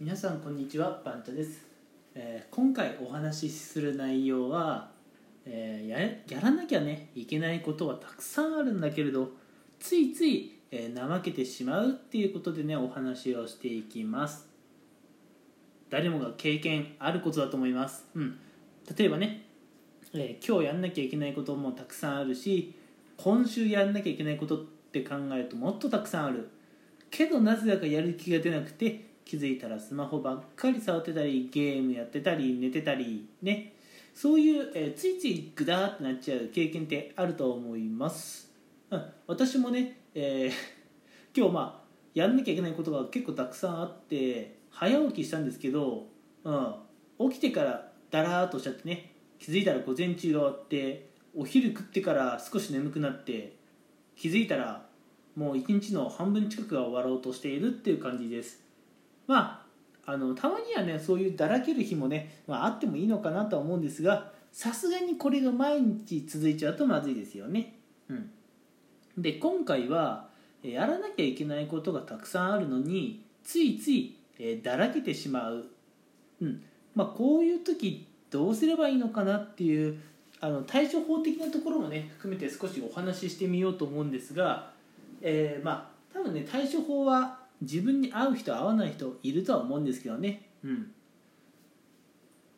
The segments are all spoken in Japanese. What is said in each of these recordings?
皆さんこんにちはバンタです、えー今回お話しする内容は、えーややらなきゃねいけないことはたくさんあるんだけれどついつい、えー怠けてしまうっていうことでねお話をしていきます。誰もが経験あることだと思います、うん、例えばね、えー今日やんなきゃいけないこともたくさんあるし今週やんなきゃいけないことって考えるともっとたくさんある。けどなぜだかやる気が出なくて気づいたらスマホばっかり触ってたりゲームやってたり寝てたりね。そういう、えーついついグダーってなっちゃう経験ってあると思います、うん、私もね、えー 今日まあやんなきゃいけないことが結構たくさんあって早起きしたんですけど、うん、起きてからだらーっとしちゃってね気づいたら午前中が終わってお昼食ってから少し眠くなって気づいたらもう一日の半分近くが終わろうとしているっていう感じです。まああのたまにはねそういうだらける日もね、まあ、あってもいいのかなとは思うんですがさすがにこれが毎日続いちゃうとまずいですよね。うん。で今回はやらなきゃいけないことがたくさんあるのについつい、えだらけてしまう、うん。まあ、こういう時どうすればいいのかなっていうあの対処法的なところもね含めて少しお話ししてみようと思うんですが、えーまあ多分ね対処法は自分に合う人合わない人いるとは思うんですけどね。うん。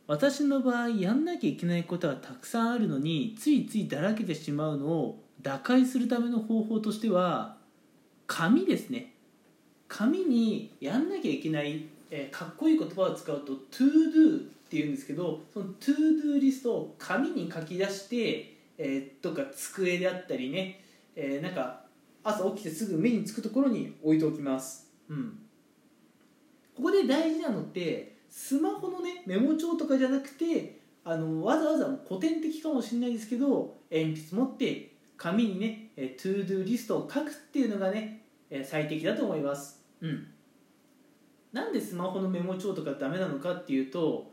私の場合やんなきゃいけないことがたくさんあるのについついだらけてしまうのを打開するための方法としては紙ですね。紙にやんなきゃいけない、えーかっこいい言葉を使うと to do っていうんですけどその to do リストを紙に書き出して、えーとか机であったりね、えーなんか朝起きてすぐ目につくところに置いておきます、うん、ここで大事なのってスマホのねメモ帳とかじゃなくてあのわざわざ古典的かもしれないですけど鉛筆持って紙にねえー to do リストを書くっていうのがね最適だと思います。うん。なんでスマホのメモ帳とかダメなのかっていうと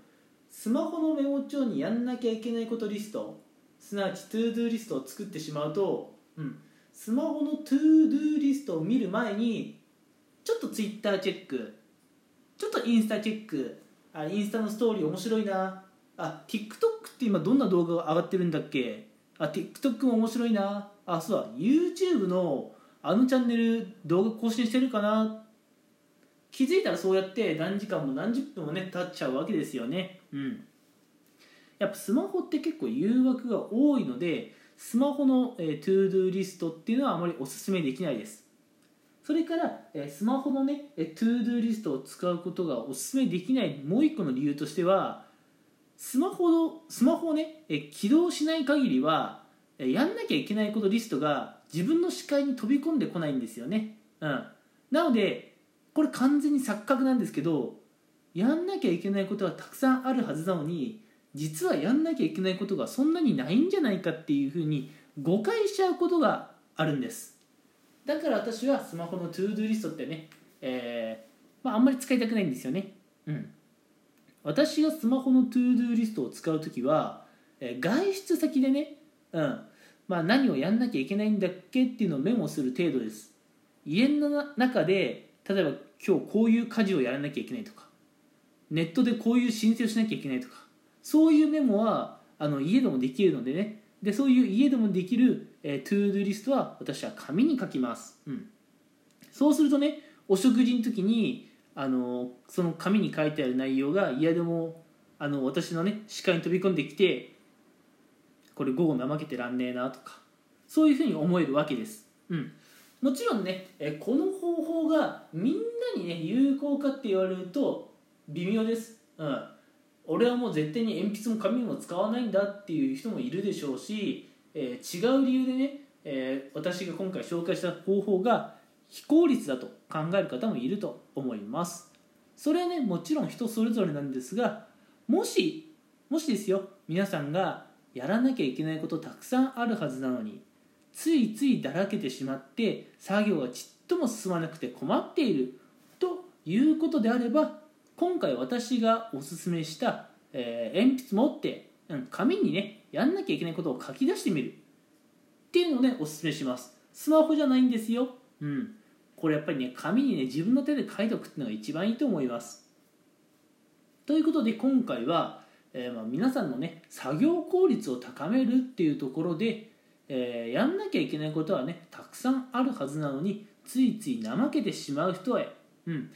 スマホのメモ帳にやんなきゃいけないことリストすなわち to do リストを作ってしまうと、うん、スマホの to do リストを見る前にちょっと Twitter チェック。ちょっとインスタチェック。あインスタのストーリー面白いな。あ TikTok って今どんな動画が上がってるんだっけ？あ TikTok も面白いな。あそうだ。YouTube のあのチャンネル動画更新してるかな？気づいたらそうやって何時間も何十分もね経っちゃうわけですよね。うん。やっぱスマホって結構誘惑が多いのでスマホの、えー、 ToDo リストっていうのはあまりおすすめできないです。それから、えスマホのね、えー、 ToDo リストを使うことがおすすめできないもう一個の理由としてはスマホのスマホをね、え起動しない限りは、えやんなきゃいけないことリストが自分の視界に飛び込んでこないんですよね、うん、なのでこれ完全に錯覚なんですけどやんなきゃいけないことはたくさんあるはずなのに実はやんなきゃいけないことがそんなにないんじゃないかっていうふうに誤解しちゃうことがあるんです。だから私はスマホの ToDo リストってね、えーまあ、あんまり使いたくないんですよね。うん。私がスマホの ToDo リストを使う時は、えー外出先でね、うん。まあ、何をやんなきゃいけないんだっけっていうのをメモする程度です。家の中で例えば今日こういう家事をやらなきゃいけないとかネットでこういう申請をしなきゃいけないとかそういうメモはあの家でもできるのでねでそういう家でもできる、えー、 ToDo リストは私は紙に書きます、うん、そうするとねお食事の時にあのその紙に書いてある内容が嫌でもあの私のね視界に飛び込んできてこれ午後怠けてらんねえなとかそういうふうに思えるわけです、うん、もちろんねえこの方法がみんなにね有効かって言われると微妙です、うん、俺はもう絶対に鉛筆も紙も使わないんだっていう人もいるでしょうし、えー違う理由でね、えー私が今回紹介した方法が非効率だと考える方もいると思います。それはねもちろん人それぞれなんですがもしもしですよ皆さんがやらなきゃいけないことたくさんあるはずなのについついだらけてしまって作業がちっとも進まなくて困っているということであれば今回私がおすすめした、えー鉛筆持って、うん、紙にねやんなきゃいけないことを書き出してみる。っていうのをねおすすめします。スマホじゃないんですよ。うん。これやっぱりね紙にね自分の手で書いておくっていうのが一番いいと思います。ということで今回は、えーまあ、皆さんのね作業効率を高めるっていうところで、えーやんなきゃいけないことはねたくさんあるはずなのについつい怠けてしまう人へ、うん。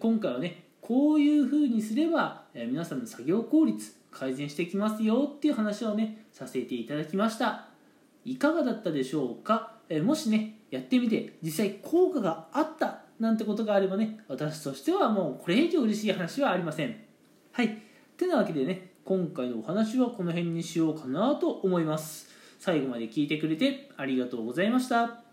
今回はねこういうふうにすれば、え皆さんの作業効率改善してきますよっていう話をねさせていただきました。いかがだったでしょうか、えもしねやってみて実際効果があったなんてことがあればね私としてはもうこれ以上嬉しい話はありません。はい。てなわけでね今回のお話はこの辺にしようかなと思います。最後まで聞いてくれてありがとうございました。